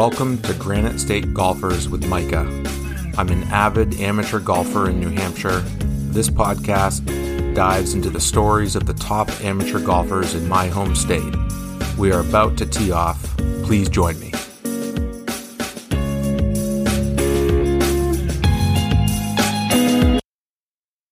Welcome to Granite State Golfers with Micah. I'm an avid amateur golfer in New Hampshire. This podcast dives into the stories of the top amateur golfers in my home state. We are about to tee off. Please join me.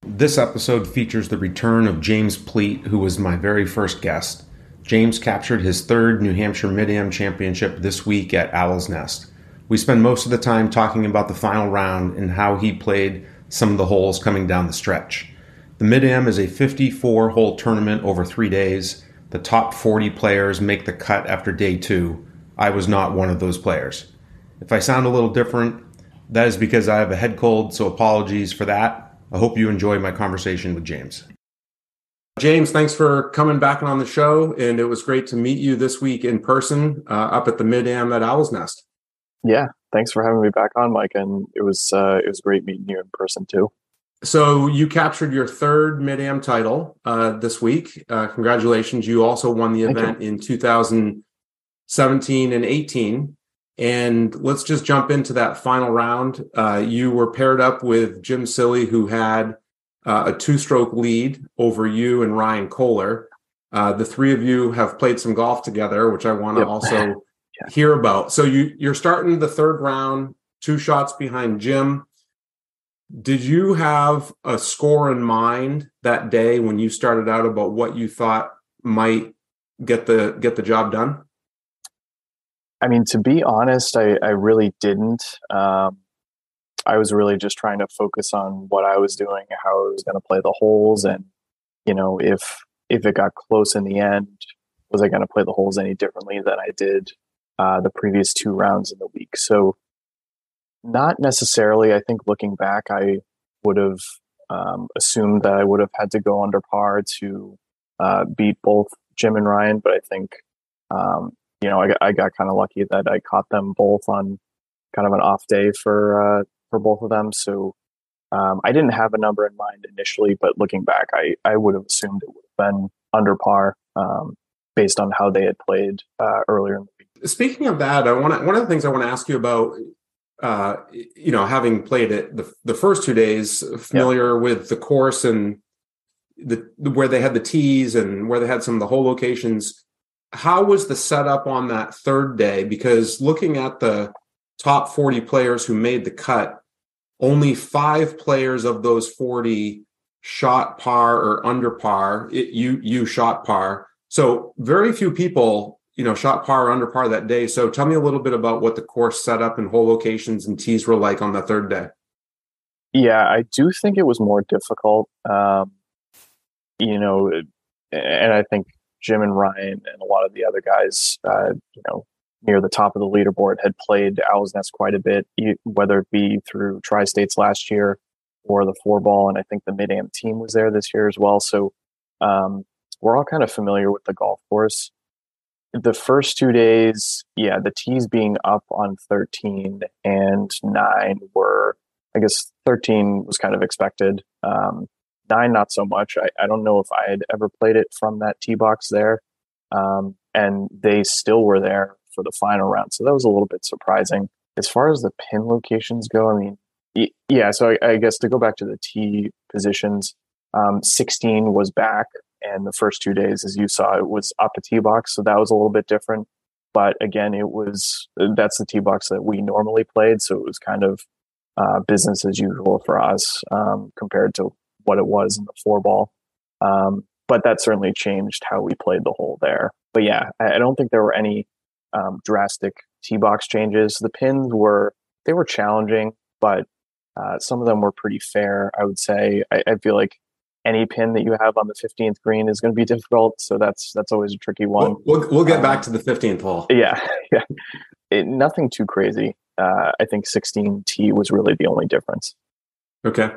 This episode features the return of James Pleat, who was my very first guest. James captured his third New Hampshire Mid Am Championship this week at Owl's Nest. We spend most of the time talking about the final round and how he played some of the holes coming down the stretch. The Mid Am is a 54 hole tournament over three days. The top 40 players make the cut after day two. I was not one of those players. If I sound a little different, that is because I have a head cold, so apologies for that. I hope you enjoy my conversation with James. James, thanks for coming back on the show. And it was great to meet you this week in person uh, up at the Mid Am at Owl's Nest. Yeah, thanks for having me back on, Mike. And it was uh, it was great meeting you in person too. So you captured your third Mid Am title uh, this week. Uh, congratulations! You also won the event in 2017 and 18. And let's just jump into that final round. Uh, you were paired up with Jim Silley, who had uh, a two stroke lead over you and Ryan Kohler. Uh, the three of you have played some golf together, which I want to yep. also yeah. hear about. So you you're starting the third round, two shots behind Jim. Did you have a score in mind that day when you started out about what you thought might get the get the job done? I mean, to be honest, I, I really didn't. Um, I was really just trying to focus on what I was doing, how I was going to play the holes, and you know, if if it got close in the end, was I going to play the holes any differently than I did uh, the previous two rounds in the week? So, not necessarily. I think looking back, I would have um, assumed that I would have had to go under par to uh, beat both Jim and Ryan, but I think um, you know I I got kind of lucky that I caught them both on kind of an off day for uh, for both of them. So um, I didn't have a number in mind initially, but looking back, I, I would have assumed it would have been under par um, based on how they had played uh, earlier in the week. Speaking of that, I want one of the things I want to ask you about. Uh, you know, having played it the, the first two days, familiar yeah. with the course and the where they had the tees and where they had some of the hole locations. How was the setup on that third day? Because looking at the top 40 players who made the cut, only five players of those 40 shot par or under par. It, you you shot par. So very few people, you know, shot par or under par that day. So tell me a little bit about what the course setup and hole locations and tees were like on the third day. Yeah, I do think it was more difficult. Um, you know, and I think Jim and Ryan and a lot of the other guys, uh, you know, near the top of the leaderboard had played Owl's Nest quite a bit, whether it be through Tri States last year or the four ball. And I think the mid am team was there this year as well. So um, we're all kind of familiar with the golf course. The first two days, yeah, the tees being up on 13 and nine were, I guess 13 was kind of expected. Um, nine, not so much. I, I don't know if I had ever played it from that tee box there. Um, and they still were there for the final round. So that was a little bit surprising. As far as the pin locations go, I mean, yeah. So I, I guess to go back to the tee positions, um, 16 was back, and the first two days, as you saw, it was up a tee box. So that was a little bit different. But again, it was that's the tee box that we normally played. So it was kind of uh, business as usual for us um, compared to what it was in the four ball. Um, but that certainly changed how we played the hole there. But yeah, I don't think there were any um, drastic tee box changes. The pins were they were challenging, but uh, some of them were pretty fair. I would say. I, I, feel like any pin that you have on the 15th green is going to be difficult. So that's that's always a tricky one. We'll, we'll, we'll get um, back to the 15th hole. Yeah, yeah. It, nothing too crazy. Uh, I think 16 tee was really the only difference. Okay.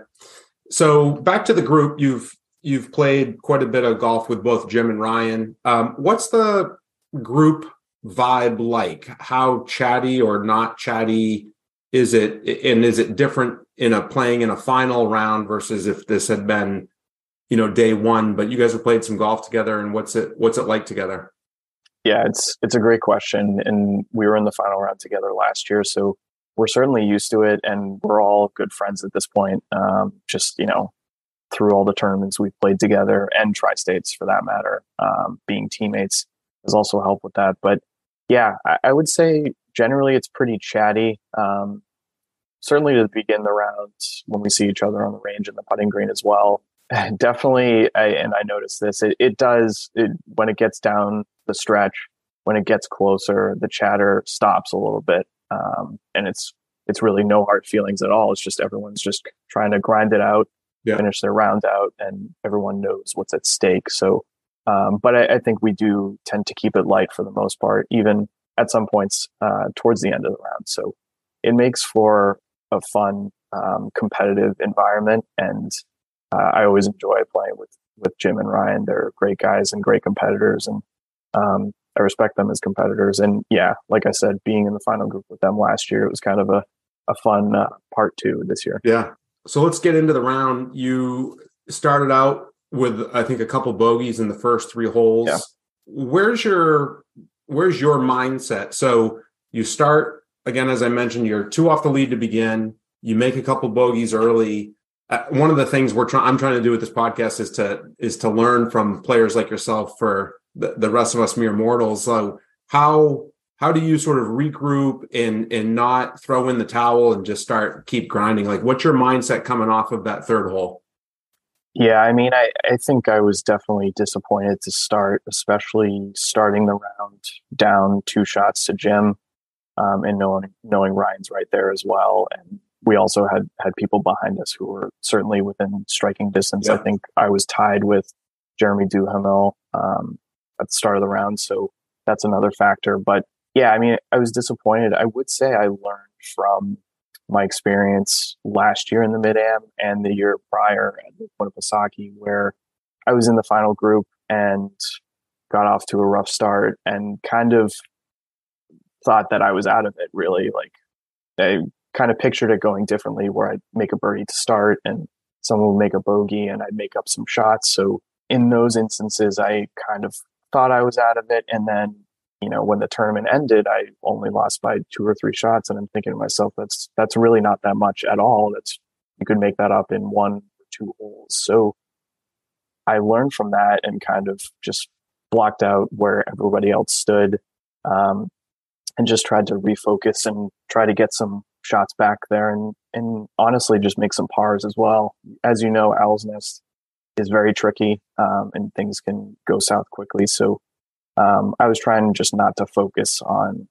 So back to the group, you've you've played quite a bit of golf with both Jim and Ryan. Um, what's the group vibe like? How chatty or not chatty is it? And is it different in a playing in a final round versus if this had been, you know, day one? But you guys have played some golf together, and what's it what's it like together? Yeah, it's it's a great question, and we were in the final round together last year, so we're certainly used to it, and we're all good friends at this point. Um, just you know, through all the tournaments we've played together, and tri-states for that matter, um, being teammates has also helped with that. But yeah, I, I would say generally it's pretty chatty. Um, certainly to begin the rounds when we see each other on the range and the putting green as well. Definitely, I, and I noticed this. It, it does it, when it gets down the stretch. When it gets closer, the chatter stops a little bit, um, and it's it's really no hard feelings at all. It's just everyone's just trying to grind it out, yeah. finish their round out, and everyone knows what's at stake. So, um, but I, I, think we do tend to keep it light for the most part, even at some points uh, towards the end of the round. So, it makes for a fun, um, competitive environment, and uh, I always enjoy playing with with Jim and Ryan. They're great guys and great competitors, and um, I respect them as competitors. And yeah, like I said, being in the final group with them last year, it was kind of a, a fun uh, part two this year. Yeah. So let's get into the round. You started out with, I think, a couple bogeys in the first three holes. Yeah. Where's your Where's your mindset? So you start again, as I mentioned, you're two off the lead to begin. You make a couple bogeys early. Uh, one of the things we're trying, I'm trying to do with this podcast is to is to learn from players like yourself for the, the rest of us mere mortals. So how how do you sort of regroup and and not throw in the towel and just start keep grinding? Like what's your mindset coming off of that third hole? Yeah, I mean, I, I think I was definitely disappointed to start, especially starting the round down two shots to Jim, um, and knowing knowing Ryan's right there as well, and we also had had people behind us who were certainly within striking distance. Yeah. I think I was tied with Jeremy Duhamel um, at the start of the round. So that's another factor. But yeah, I mean, I was disappointed. I would say I learned from my experience last year in the mid am and the year prior at Winnipesaukee, where I was in the final group and got off to a rough start and kind of thought that I was out of it really. Like I kind of pictured it going differently where I'd make a birdie to start and someone would make a bogey and I'd make up some shots. So in those instances, I kind of thought I was out of it. And then, you know, when the tournament ended, I only lost by two or three shots. And I'm thinking to myself, that's, that's really not that much at all. That's, you could make that up in one or two holes. So I learned from that and kind of just blocked out where everybody else stood. Um, and just tried to refocus and try to get some shots back there and, and honestly just make some pars as well. As you know, Owl's Nest is very tricky um, and things can go south quickly. So um, I was trying just not to focus on,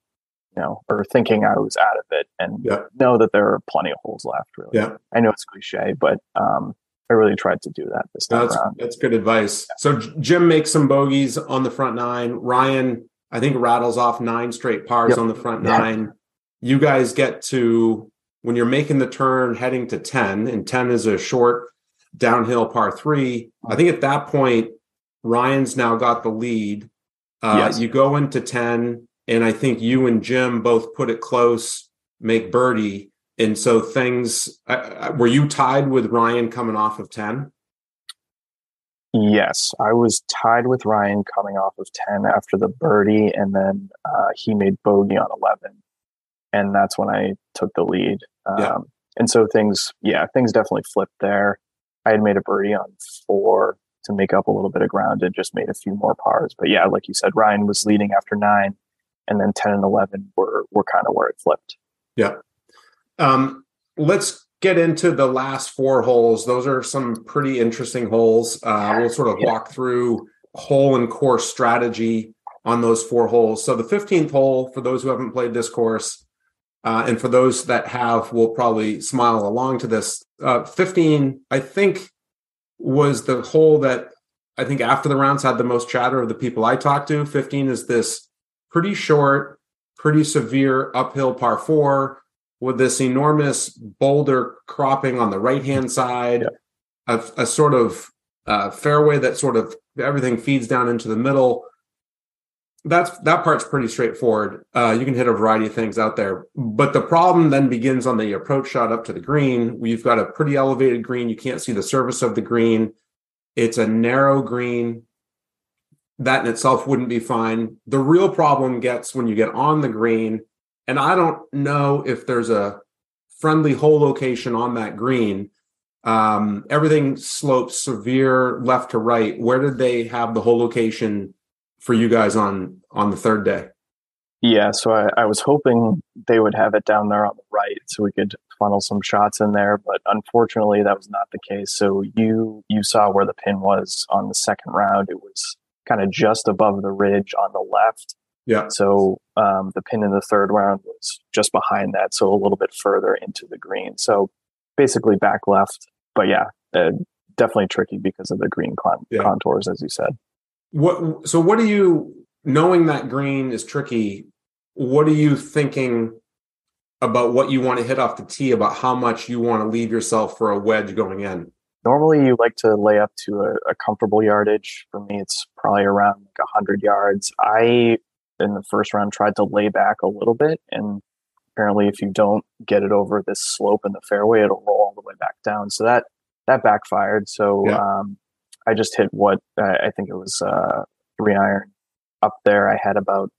you know, or thinking I was out of it and yeah. know that there are plenty of holes left. Really, yeah. I know it's cliche, but um, I really tried to do that this time that's, around. That's good advice. Yeah. So Jim makes some bogeys on the front nine. Ryan, I think, rattles off nine straight pars yep. on the front nine. You guys get to when you're making the turn heading to 10 and 10 is a short downhill par three. I think at that point, Ryan's now got the lead. Uh, yes. You go into 10, and I think you and Jim both put it close, make birdie. And so things, uh, were you tied with Ryan coming off of 10? Yes, I was tied with Ryan coming off of 10 after the birdie, and then uh, he made bogey on 11. And that's when I took the lead. Um, yeah. And so things, yeah, things definitely flipped there. I had made a birdie on four to make up a little bit of ground and just made a few more pars. But yeah, like you said, Ryan was leading after nine, and then ten and eleven were were kind of where it flipped. Yeah. Um, let's get into the last four holes. Those are some pretty interesting holes. Uh, we'll sort of yeah. walk through hole and course strategy on those four holes. So the 15th hole, for those who haven't played this course, uh, and for those that have, will probably smile along to this. Uh, 15, I think, was the hole that I think after the rounds had the most chatter of the people I talked to. 15 is this pretty short, pretty severe uphill par four with this enormous boulder cropping on the right hand side, yeah. a, a, sort of uh, fairway that sort of everything feeds down into the middle that's that part's pretty straightforward. Uh, you can hit a variety of things out there, but the problem then begins on the approach shot up to the green. We've got a pretty elevated green. You can't see the surface of the green. It's a narrow green. that in itself wouldn't be fine. The real problem gets when you get on the green, and I don't know if there's a friendly hole location on that green. Um, everything slopes severe left to right. Where did they have the hole location for you guys on on the third day? Yeah, so I, I was hoping they would have it down there on the right so we could funnel some shots in there, but unfortunately that was not the case. So you you saw where the pin was on the second round. It was kind of just above the ridge on the left. Yeah. So um, the pin in the third round was just behind that, so a little bit further into the green. So basically back left. But yeah, uh, definitely tricky because of the green con- yeah. contours, as you said. What? So what do you? Knowing that green is tricky, what are you thinking about what you want to hit off the tee? About how much you want to leave yourself for a wedge going in? Normally, you like to lay up to a, a comfortable yardage. For me, it's probably around like hundred yards. I in the first round tried to lay back a little bit and apparently if you don't get it over this slope in the fairway it'll roll all the way back down so that that backfired so yeah. um, i just hit what i think it was uh, three iron up there i had about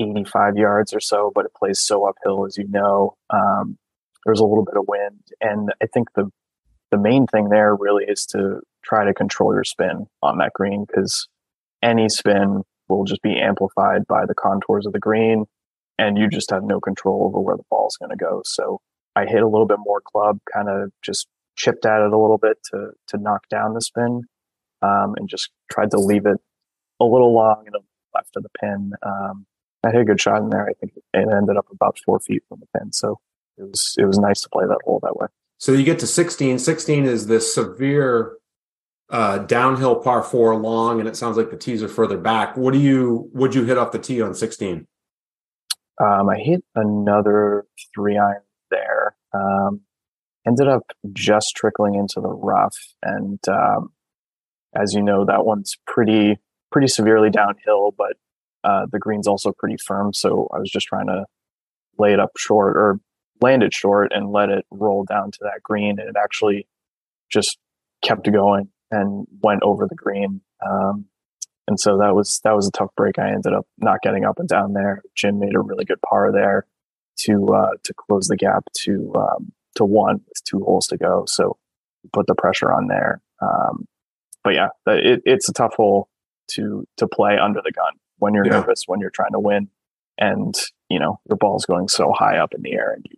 85 yards or so but it plays so uphill as you know um, there's a little bit of wind and i think the the main thing there really is to try to control your spin on that green because any spin will just be amplified by the contours of the green and you just have no control over where the ball is going to go. So I hit a little bit more club, kind of just chipped at it a little bit to to knock down the spin, um, and just tried to leave it a little long and left of the pin. Um, I hit a good shot in there. I think it ended up about four feet from the pin, so it was it was nice to play that hole that way. So you get to 16. 16 is this severe uh, downhill par four long, and it sounds like the tees are further back. What do you would you hit off the tee on 16? Um, I hit another three iron there. Um, ended up just trickling into the rough, and um, as you know, that one's pretty pretty severely downhill, but uh, the green's also pretty firm. So I was just trying to lay it up short or land it short and let it roll down to that green, and it actually just kept going and went over the green. Um, and so that was that was a tough break. I ended up not getting up and down there. Jim made a really good par there to uh, to close the gap to um, to one with two holes to go. So put the pressure on there. Um, but yeah, it, it's a tough hole to to play under the gun when you're yeah. nervous, when you're trying to win, and you know your ball's going so high up in the air and you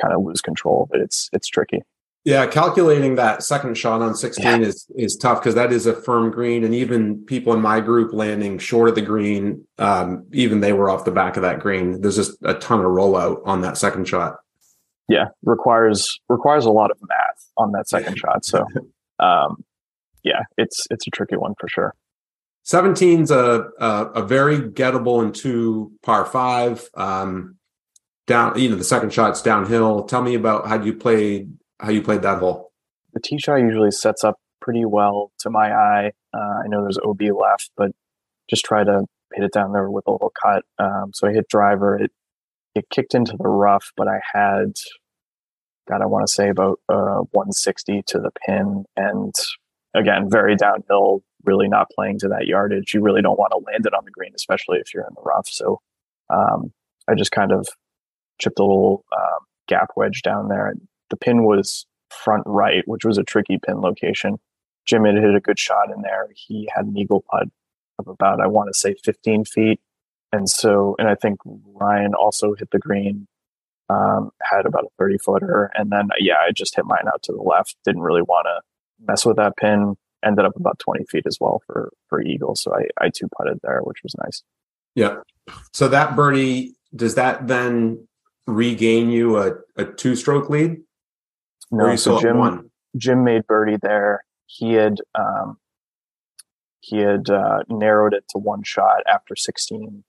kind of lose control of it. It's it's tricky. Yeah, calculating that second shot on 16 yeah. is is tough because that is a firm green, and even people in my group landing short of the green, um, even they were off the back of that green. There's just a ton of rollout on that second shot. Yeah, requires requires a lot of math on that second shot. So, um, yeah, it's it's a tricky one for sure. 17's a a, a very gettable and two par five. Um, down, you know, the second shot's downhill. Tell me about how you played how you played that hole. The tee shot usually sets up pretty well to my eye. Uh, I know there's OB left, but just try to hit it down there with a little cut. Um, so I hit driver. It it kicked into the rough, but I had, God, I want to say about uh, 160 to the pin, and again, very downhill. Really not playing to that yardage. You really don't want to land it on the green, especially if you're in the rough. So um, I just kind of chipped a little um, gap wedge down there the pin was front right, which was a tricky pin location. Jim had hit a good shot in there. He had an eagle putt of about, I want to say 15 feet. And so, and I think Ryan also hit the green, um, had about a 30 footer. And then, yeah, I just hit mine out to the left. Didn't really want to mess with that pin. Ended up about 20 feet as well for, for eagle. So I, I two putted there, which was nice. Yeah. So that birdie, does that then regain you a, a two stroke lead? No, so Jim Jim made birdie there. He had um, he had uh, narrowed it to one shot after 16.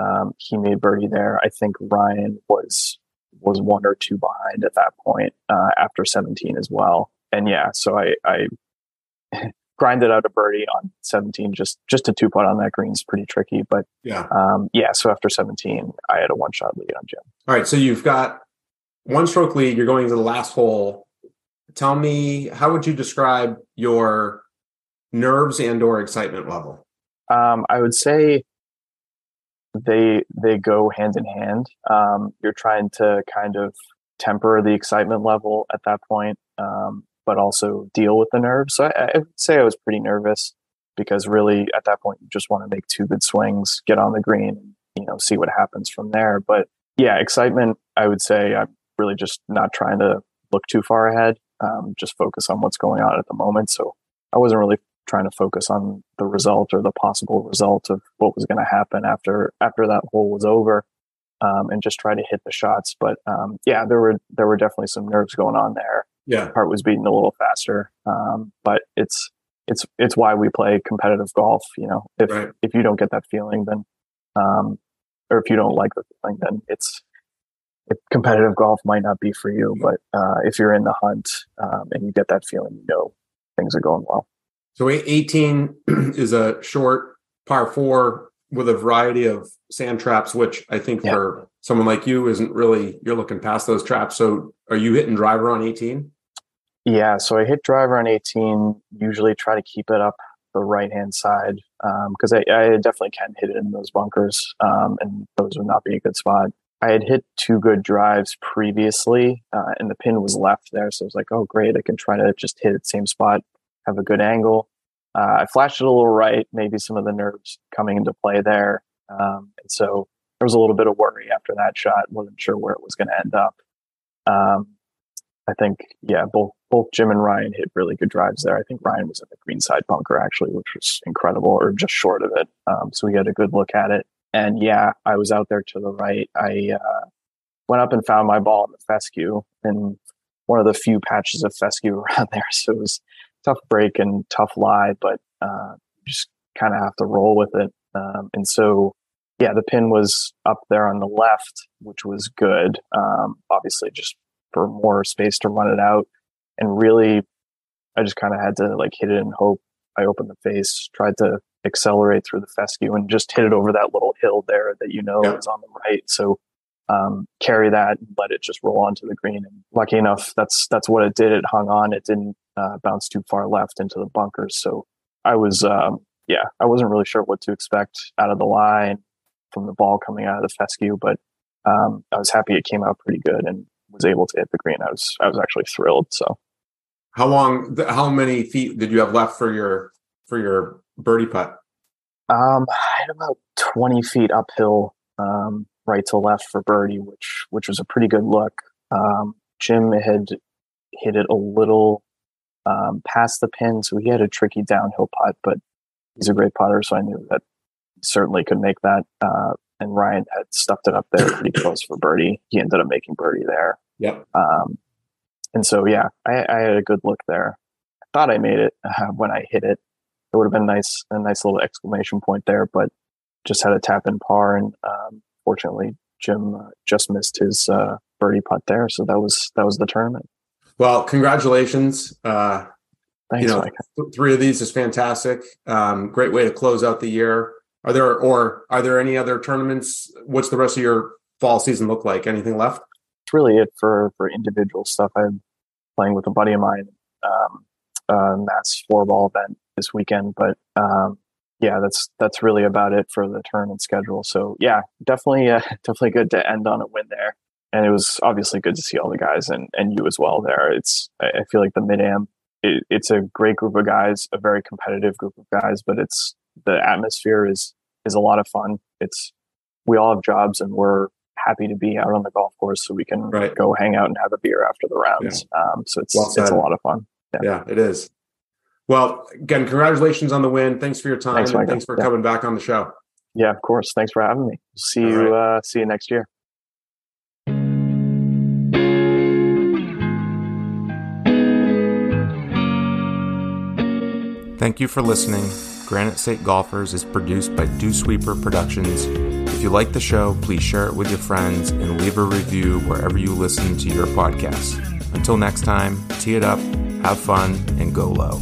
Um, he made birdie there. I think Ryan was was one or two behind at that point uh, after 17 as well. And yeah, so I, I grinded out a birdie on 17. Just just a two putt on that green is pretty tricky, but yeah, um, yeah. So after 17, I had a one shot lead on Jim. All right, so you've got one stroke lead. You're going to the last hole. Tell me, how would you describe your nerves and or excitement level? Um, I would say they they go hand in hand. Um, you're trying to kind of temper the excitement level at that point, um, but also deal with the nerves. So I, I, would say I was pretty nervous because really at that point you just want to make two good swings, get on the green, you know, see what happens from there. But yeah, excitement. I would say I'm really just not trying to look too far ahead. Um, just focus on what's going on at the moment. So I wasn't really trying to focus on the result or the possible result of what was going to happen after after that hole was over, um, and just try to hit the shots. But um, yeah, there were there were definitely some nerves going on there. Yeah, heart was beating a little faster. Um, but it's it's it's why we play competitive golf. You know, if right. if you don't get that feeling, then um, or if you don't like the feeling, then it's competitive golf might not be for you. But uh, if you're in the hunt um, and you get that feeling, you know things are going well. So 18 is a short par four with a variety of sand traps, which I think yeah. for someone like you isn't really, you're looking past those traps. So are you hitting driver on 18? Yeah. So I hit driver on 18, usually try to keep it up the right hand side because um, I, I, definitely can hit it in those bunkers um, and those would not be a good spot. I had hit two good drives previously uh, and the pin was left there. So I was like, oh, great. I can try to just hit it same spot have a good angle. Uh, I flashed it a little right, maybe some of the nerves coming into play there. Um, and so there was a little bit of worry after that shot. wasn't sure where it was going to end up. Um, I think, yeah, both both Jim and Ryan hit really good drives there. I think Ryan was in the green side bunker actually, which was incredible, or just short of it. Um, so we had a good look at it. And yeah, I was out there to the right. I uh, went up and found my ball in the fescue, and one of the few patches of fescue around there. So it was tough break and tough lie, but uh, just kind of have to roll with it. Um, and so, yeah, the pin was up there on the left, which was good. Um, obviously, just for more space to run it out. And really, I just kind of had to like hit it and hope. I opened the face, tried to accelerate through the fescue, and just hit it over that little hill there that you know yeah. is on the right. So um, carry that and let it just roll onto the green. And lucky enough, that's that's what it did. It hung on. It didn't uh, bounce too far left into the bunkers. So I was, um, yeah, I wasn't really sure what to expect out of the line from the ball coming out of the fescue, but um, I was happy it came out pretty good and was able to hit the green. I was I was actually thrilled. So how long? How many feet did you have left for your for your birdie putt? Um, I had about twenty feet uphill. Um, right to left for birdie, which which was a pretty good look. Um, Jim had hit it a little um, past the pin, so he had a tricky downhill putt, but he's a great putter, so I knew that certainly could make that. Uh, and Ryan had stuffed it up there pretty close for birdie. He ended up making birdie there. Yep. Um, and so yeah, I, I, had a good look there. I thought I made it uh, when I hit it. It would have been nice, a nice little exclamation point there, but just had a tap in par and um, fortunately, Jim uh, just missed his uh, birdie putt there, so that was that was the tournament. Well, congratulations. Uh, Thanks, you know, th- three of these is fantastic. Um, great way to close out the year. Are there or are there any other tournaments? What's the rest of your fall season look like? Anything left? It's really it for for individual stuff. I'm playing with a buddy of mine, um, uh, Matt's four ball event this weekend, but um, yeah, that's that's really about it for the tournament schedule. So yeah, definitely uh, definitely good to end on a win there. And it was obviously good to see all the guys and, and you as well there. It's I feel like the mid am it, it's a great group of guys, a very competitive group of guys, but it's the atmosphere is is a lot of fun. It's we all have jobs and we're happy to be out on the golf course so we can right. go hang out and have a beer after the rounds. Yeah. Um, so it's well it's a lot of fun. Yeah. yeah, it is. Well, again, congratulations on the win. Thanks for your time. Thanks, and thanks for yeah. coming back on the show. Yeah, of course. Thanks for having me. See All you. Right. Uh, see you next year. Thank you for listening. Granite State Golfers is produced by Dew Sweeper Productions. If you like the show, please share it with your friends and leave a review wherever you listen to your podcast. Until next time, tee it up, have fun, and go low.